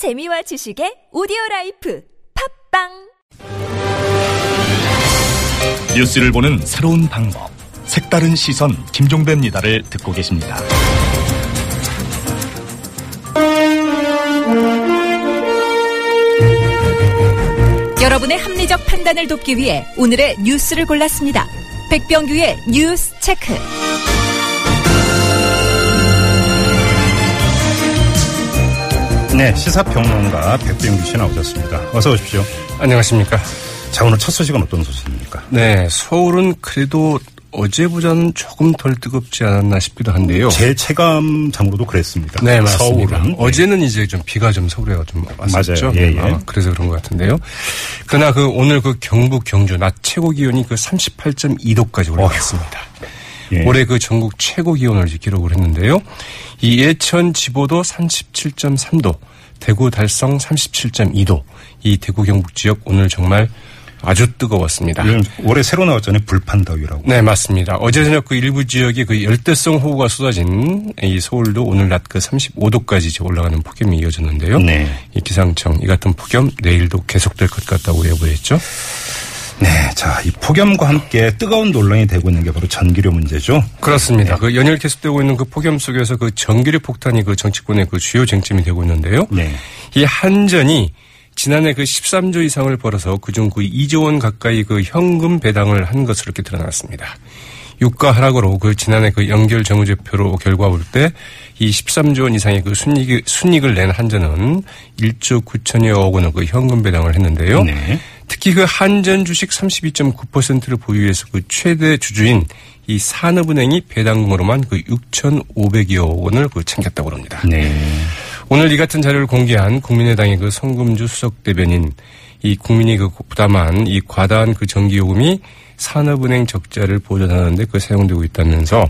재미와 지식의 audio life 팟빵 뉴스를 보는 새로운 방법. 색다른 시선 김종배입니다를 듣고 계십니다. 여러분의 합리적 판단을 돕기 위해 오늘의 뉴스를 골랐습니다. 백병규의 뉴스 체크. 네, 시사평론가 백병규 씨 나오셨습니다. 어서 오십시오. 안녕하십니까. 자, 오늘 첫 소식은 어떤 소식입니까? 네, 서울은 그래도 어제보다는 조금 덜 뜨겁지 않았나 싶기도 한데요. 제 체감상으로도 그랬습니다. 네, 맞습니다. 서울은. 어제는 이제 좀 비가 좀 서울에 좀 왔었죠. 맞아요. 예, 예. 아마 그래서 그런 것 같은데요. 그러나 그 오늘 그 경북 경주 낮 최고 기온이 그 38.2도까지 올라갔습니다. 예. 올해 그 전국 최고 기온을 기록을 했는데요. 이 예천 지보도 37.3도, 대구 달성 37.2도, 이 대구 경북 지역 오늘 정말 아주 뜨거웠습니다. 올해 새로 나왔잖아요. 불판더위라고. 네, 맞습니다. 어제 저녁 그 일부 지역에 그 열대성 호우가 쏟아진 이 서울도 오늘 낮 그 35도까지 이제 올라가는 폭염이 이어졌는데요. 네. 이 기상청 이 같은 폭염 내일도 계속될 것 같다고 예보했죠. 네, 자, 이 폭염과 함께 뜨거운 논란이 되고 있는 게 바로 전기료 문제죠. 그렇습니다. 그 연일 계속되고 있는 그 폭염 속에서 그 전기료 폭탄이 그 정치권의 그 주요 쟁점이 되고 있는데요. 네. 이 한전이 지난해 그 13조 이상을 벌어서 그중 그 2조 원 가까이 그 현금 배당을 한 것으로 이렇게 드러났습니다. 유가 하락으로 그 지난해 그 연결 정부제표로 결과 볼 때 이 13조 원 이상의 그 순이익, 순이익을 낸 한전은 1조 9천여 억 원의 그 현금 배당을 했는데요. 네. 특히 그 한전 주식 32.9%를 보유해서 그 최대 주주인 이 산업은행이 배당금으로만 그 6,500여 원을 그 챙겼다고 합니다. 네. 오늘 이 같은 자료를 공개한 국민의당의 그 성금주 수석 대변인 이 국민이 그 부담한 이 과다한 그 전기요금이 산업은행 적자를 보전하는데 그 사용되고 있다면서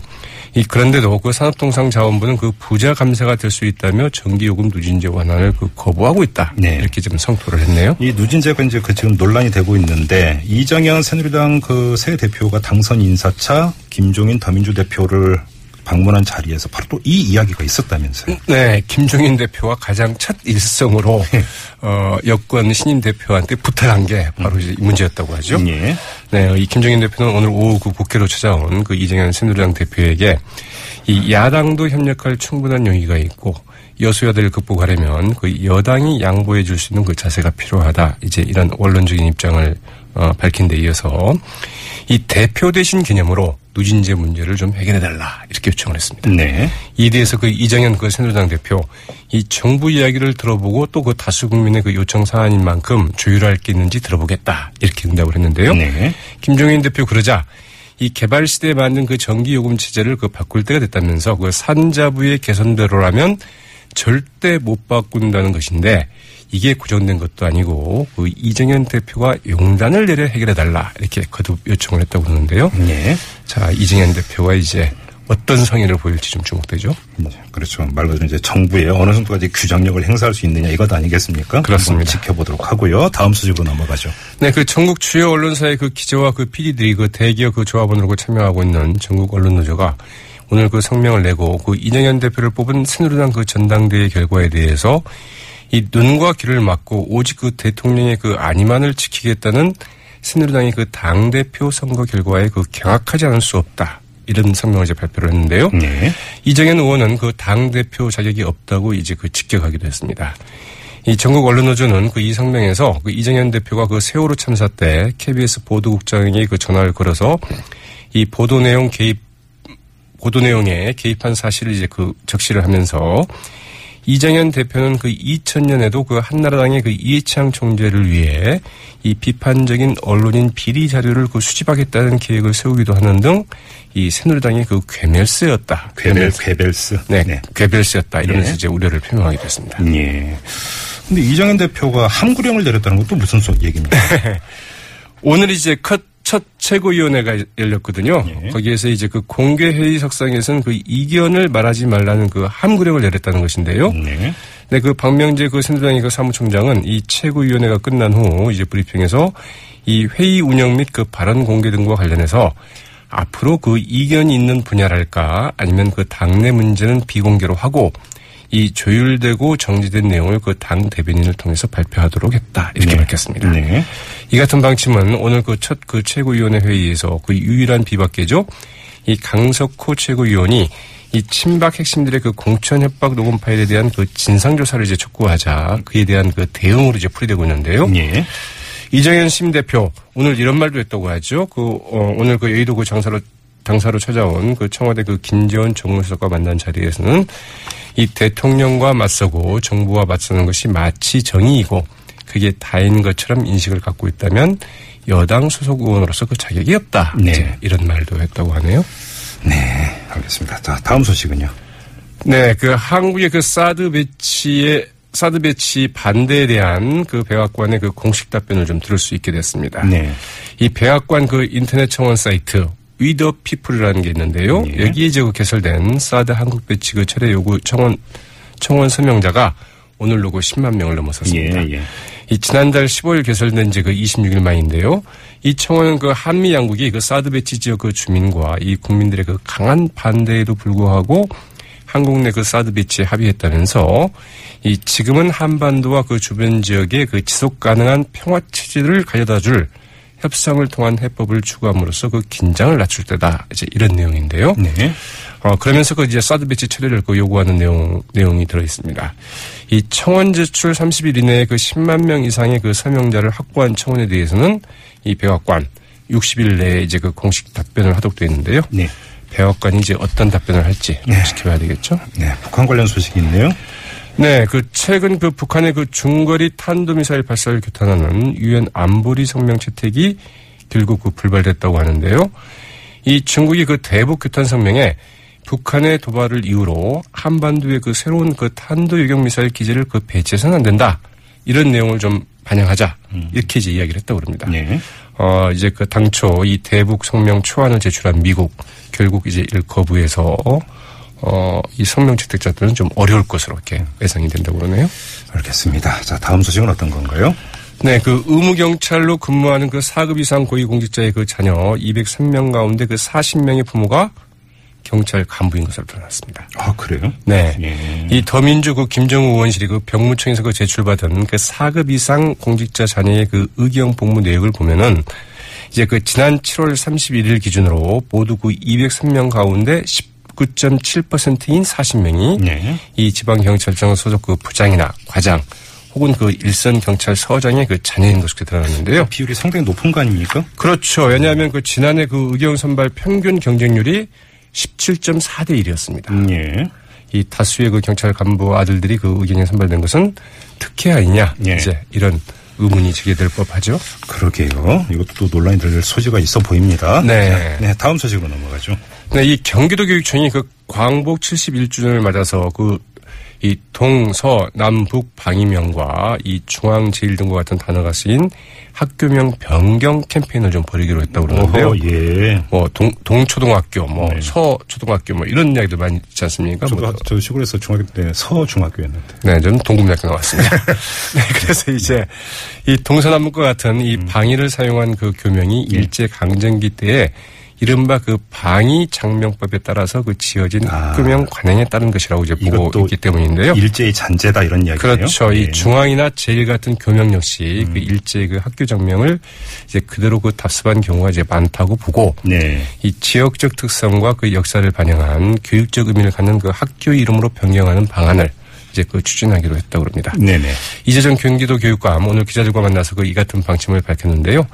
이 그런데도 그 산업통상자원부는 그 부자 감세가 될 수 있다며 전기요금 누진제 완화를 그 거부하고 있다. 네. 이렇게 좀 성토를 했네요. 이 누진제가 이제 그 지금 논란이 되고 있는데 이정현 새누리당 그 새 대표가 당선 인사차 김종인 더민주 대표를 방문한 자리에서 바로 또 이 이야기가 있었다면서요. 네, 김종인 대표가 가장 첫 일성으로 어, 여권 신임 대표한테 부탁한 게 바로 이제 이 문제였다고 하죠. 예. 네, 이 김종인 대표는 오늘 오후 그 국회로 찾아온 그 이정현 새누리당 대표에게 이 야당도 협력할 충분한 용의가 있고 여수야들을 극복하려면 그 여당이 양보해 줄 수 있는 그 자세가 필요하다. 이제 이런 원론적인 입장을 어, 밝힌 데 이어서 이 대표 대신 개념으로 누진제 문제를 좀 해결해달라 이렇게 요청을 했습니다. 네. 이에 대해서 그 이정현 그 새누리당 대표 이 정부 이야기를 들어보고 또 그 다수 국민의 그 요청 사안인 만큼 조율할 게 있는지 들어보겠다 이렇게 응답을 했는데요. 네. 김종인 대표 그러자 이 개발 시대에 맞는 그 전기 요금 체제를 그 바꿀 때가 됐다면서 그 산자부의 개선대로라면 절대 못 바꾼다는 것인데 이게 고정된 것도 아니고 그 이정현 대표가 용단을 내려 해결해 달라 이렇게 거듭 요청을 했다고 그러는데요. 네. 자 이정현 대표가 이제 어떤 성의를 보일지 좀 주목되죠. 네, 그렇죠. 말 그대로 이제 정부에 어느 정도까지 규정력을 행사할 수 있느냐 이것 아니겠습니까? 그렇습니다. 지켜보도록 하고요. 다음 소식으로 넘어가죠. 네, 그 전국 주요 언론사의 그 기자와 그 PD들이 그 대기업 그 조합원으로 그 참여하고 있는 전국 언론 노조가 오늘 그 성명을 내고 그 이정현 대표를 뽑은 새누리당 그 전당대회 결과에 대해서 이 눈과 귀를 막고 오직 그 대통령의 그 안위만을 지키겠다는 새누리당의 그 당대표 선거 결과에 그 경악하지 않을 수 없다. 이런 성명을 이제 발표를 했는데요. 네. 이정현 의원은 그 당대표 자격이 없다고 이제 그 직격하기도 했습니다. 이 전국 언론노조는 그 이 성명에서 그 이정현 대표가 그 세월호 참사 때 KBS 보도국장에게 그 전화를 걸어서 이 보도 내용 개입, 보도 내용에 개입한 사실을 이제 그 적시를 하면서 이정현 대표는 그 2000년에도 그 한나라당의 그 이해창 총재를 위해 이 비판적인 언론인 비리 자료를 그 수집하겠다는 계획을 세우기도 하는 등 이 새누리당의 그 괴멸스였다. 괴벨, 괴벨스. 네, 괴별스였다 이러면서 네. 이제 우려를 표명하기도 했습니다. 예. 근데 이정현 대표가 함구령을 내렸다는 것도 무슨 소 얘기입니까? 오늘 이제 컷, 첫 최고위원회가 열렸거든요. 예. 거기에서 이제 그 공개 회의 석상에서는 그 이견을 말하지 말라는 그 함구령을 내렸다는 것인데요. 네. 네, 그 박명재 그 새누리당의 그 사무총장은 이 최고위원회가 끝난 후 이제 브리핑에서 이 회의 운영 및 그 발언 공개 등과 관련해서 앞으로 그 이견이 있는 분야랄까 아니면 그 당내 문제는 비공개로 하고 이 조율되고 정지된 내용을 그 당 대변인을 통해서 발표하도록 했다 이렇게 네. 밝혔습니다. 네. 이 같은 방침은 오늘 그첫그 최고위원회 회의에서 그 유일한 비박계죠. 이 강석호 최고위원이 이 친박 핵심들의 그 공천 협박 녹음 파일에 대한 그 진상 조사를 이제 촉구하자 그에 대한 그 대응으로 이제 풀이되고 있는데요. 예. 이정현 심 대표 오늘 이런 말도 했다고 하죠. 그 어, 오늘 그 여의도 그 장사로 당사로 찾아온 그 청와대 그 김재원 정무수석과 만난 자리에서는 이 대통령과 맞서고 정부와 맞서는 것이 마치 정의이고 그게 다인 것처럼 인식을 갖고 있다면 여당 소속 의원으로서 그 자격이 없다. 네. 이런 말도 했다고 하네요. 네. 알겠습니다. 자, 다음 소식은요. 네, 그 한국의 그 사드 배치의 사드 배치 반대에 대한 그 백악관의 그 공식 답변을 좀 들을 수 있게 됐습니다. 네. 이 백악관 그 인터넷 청원 사이트 We the People이라는 게 있는데요. 예. 여기에 그 개설된 사드 한국 배치 그 철회 요구 청원 청원 서명자가 오늘로 그 10만 명을 넘어섰습니다. 예, 예. 이 지난달 15일 개설된 지 그 26일 만인데요. 이 청원은 그 한미 양국이 그 사드 배치 지역 그 주민과 이 국민들의 그 강한 반대에도 불구하고 한국 내 그 사드 배치에 합의했다면서 이 지금은 한반도와 그 주변 지역에 그 지속 가능한 평화 체제를 가져다 줄 협상을 통한 해법을 추구함으로써 그 긴장을 낮출 때다. 이제 이런 내용인데요. 네. 어, 그러면서 그 이제 사드 배치 철회를 그 요구하는 내용, 내용이 들어 있습니다. 이 청원 제출 30일 이내에 그 10만 명 이상의 그 서명자를 확보한 청원에 대해서는 이 백악관 60일 내에 이제 그 공식 답변을 하도록 되어 있는데요. 네. 백악관이 이제 어떤 답변을 할지 지켜봐야 되겠죠. 네. 북한 관련 소식이 있네요. 네, 그 최근 그 북한의 그 중거리 탄도미사일 발사를 규탄하는 유엔 안보리 성명 채택이 결국 그 불발됐다고 하는데요. 이 중국이 그 대북 규탄 성명에 북한의 도발을 이유로 한반도의 그 새로운 그 탄도 유격 미사일 기지를 그 배치해서는 안 된다. 이런 내용을 좀 반영하자. 이렇게 이제 이야기를 했다고 그럽니다. 네. 어, 이제 그 당초 이 대북 성명 초안을 제출한 미국 결국 이제 이를 거부해서 어, 이 성명 채택자들은 좀 어려울 것으로 이렇게 예상이 된다고 그러네요. 알겠습니다. 자, 다음 소식은 어떤 건가요? 네, 그 의무경찰로 근무하는 그 4급 이상 고위공직자의 그 자녀 203명 가운데 그 40명의 부모가 경찰 간부인 것으로 드러났습니다. 아, 그래요? 네. 예. 이 더민주 그 김정우 의원실이 그 병무청에서 그 제출받은 그 4급 이상 공직자 자녀의 그 의경 복무 내역을 보면은 이제 그 지난 7월 31일 기준으로 모두 그 203명 가운데 19.7%인 40명이 네. 이 지방경찰청 소속 그 부장이나 과장 혹은 그 일선 경찰서장의 그 자녀인 것으로 드러났는데요. 비율이 상당히 높은 거 아닙니까? 그렇죠. 왜냐하면 그 지난해 그 의경 선발 평균 경쟁률이 17.4대 1이었습니다. 예. 이 다수의 그 경찰 간부 아들들이 그 의경에 선발된 것은 특혜 아니냐. 예. 이제 이런 의문이 제기될 법하죠. 그러게요. 이것도 또 논란이 될 소지가 있어 보입니다. 네. 자, 네, 다음 소식으로 넘어가죠. 네, 이 경기도 교육청이 그 광복 71주년을 맞아서 그 이 동서 남북 방위명과 이 중앙 제일 등과 같은 단어가 쓰인 학교명 변경 캠페인을 좀 벌이기로 했다고 그러는데요. 어허, 예. 뭐 동, 동초등학교, 뭐 네. 서초등학교, 뭐 이런 이야기도 많이 있지 않습니까? 저도 뭐, 저 시골에서 중학교 때 서중학교였는데. 네, 저는 동국대학교 나왔습니다. 네, 그래서 이제 이 동서남북과 같은 이 방위를 사용한 그 교명이 일제 강점기 때에 이른바 그 방위 장명법에 따라서 그 지어진 아. 학교명 관행에 따른 것이라고 이제 보고 있기 때문인데요. 일제의 잔재다 이런 이야기예요. 그렇죠. 예. 이 중앙이나 제일 같은 교명 역시 그 일제 그 학교 장명을 이제 그대로 그 답습한 경우가 이제 많다고 보고 네. 이 지역적 특성과 그 역사를 반영한 교육적 의미를 갖는 그 학교 이름으로 변경하는 방안을 이제 그 추진하기로 했다고 합니다. 네네. 이재정 경기도 교육감 오늘 기자들과 만나서 그 이 같은 방침을 밝혔는데요.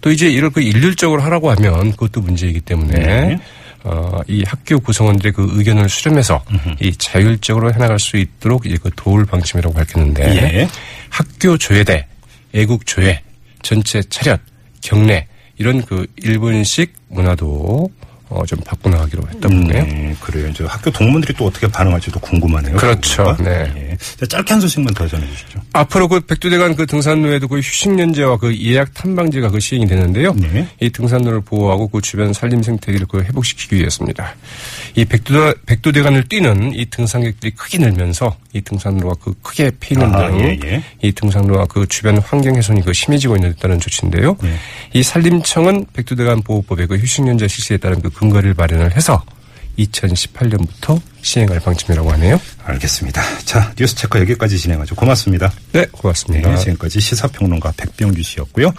또 이제 이걸 그 일률적으로 하라고 하면 그것도 문제이기 때문에 네. 어, 이 학교 구성원들의 그 의견을 수렴해서 이 자율적으로 해나갈 수 있도록 이제 그 도울 방침이라고 밝혔는데 예. 학교 조회대, 애국 조회, 전체 차렷, 경례 이런 그 일본식 문화도 어, 좀 바꿔나가기로 했다고 하네요. 네, 그래요. 이제 학교 동문들이 또 어떻게 반응할지도 궁금하네요. 그렇죠. 네. 예. 자, 짧게 한 소식만 더 전해주시죠. 앞으로 그 백두대간 그 등산로에도 그 휴식연제와 그 예약 탐방제가 그 시행이 되는데요. 네. 이 등산로를 보호하고 그 주변 산림 생태계를 그 회복시키기 위해서입니다. 이 백두, 백두대간을 뛰는 이 등산객들이 크게 늘면서 이 등산로가 그 크게 피는 아하, 등 예, 예. 이 등산로와 그 주변 환경 훼손이 그 심해지고 있다는 조치인데요. 네. 이 산림청은 백두대간 보호법의 그 휴식연제 실시에 따른 그 근거를 마련을 해서 2018년부터 시행할 방침이라고 하네요. 알겠습니다. 자, 뉴스 체크 여기까지 진행하죠. 고맙습니다. 네, 고맙습니다. 네, 지금까지 시사평론가 백병규 씨였고요.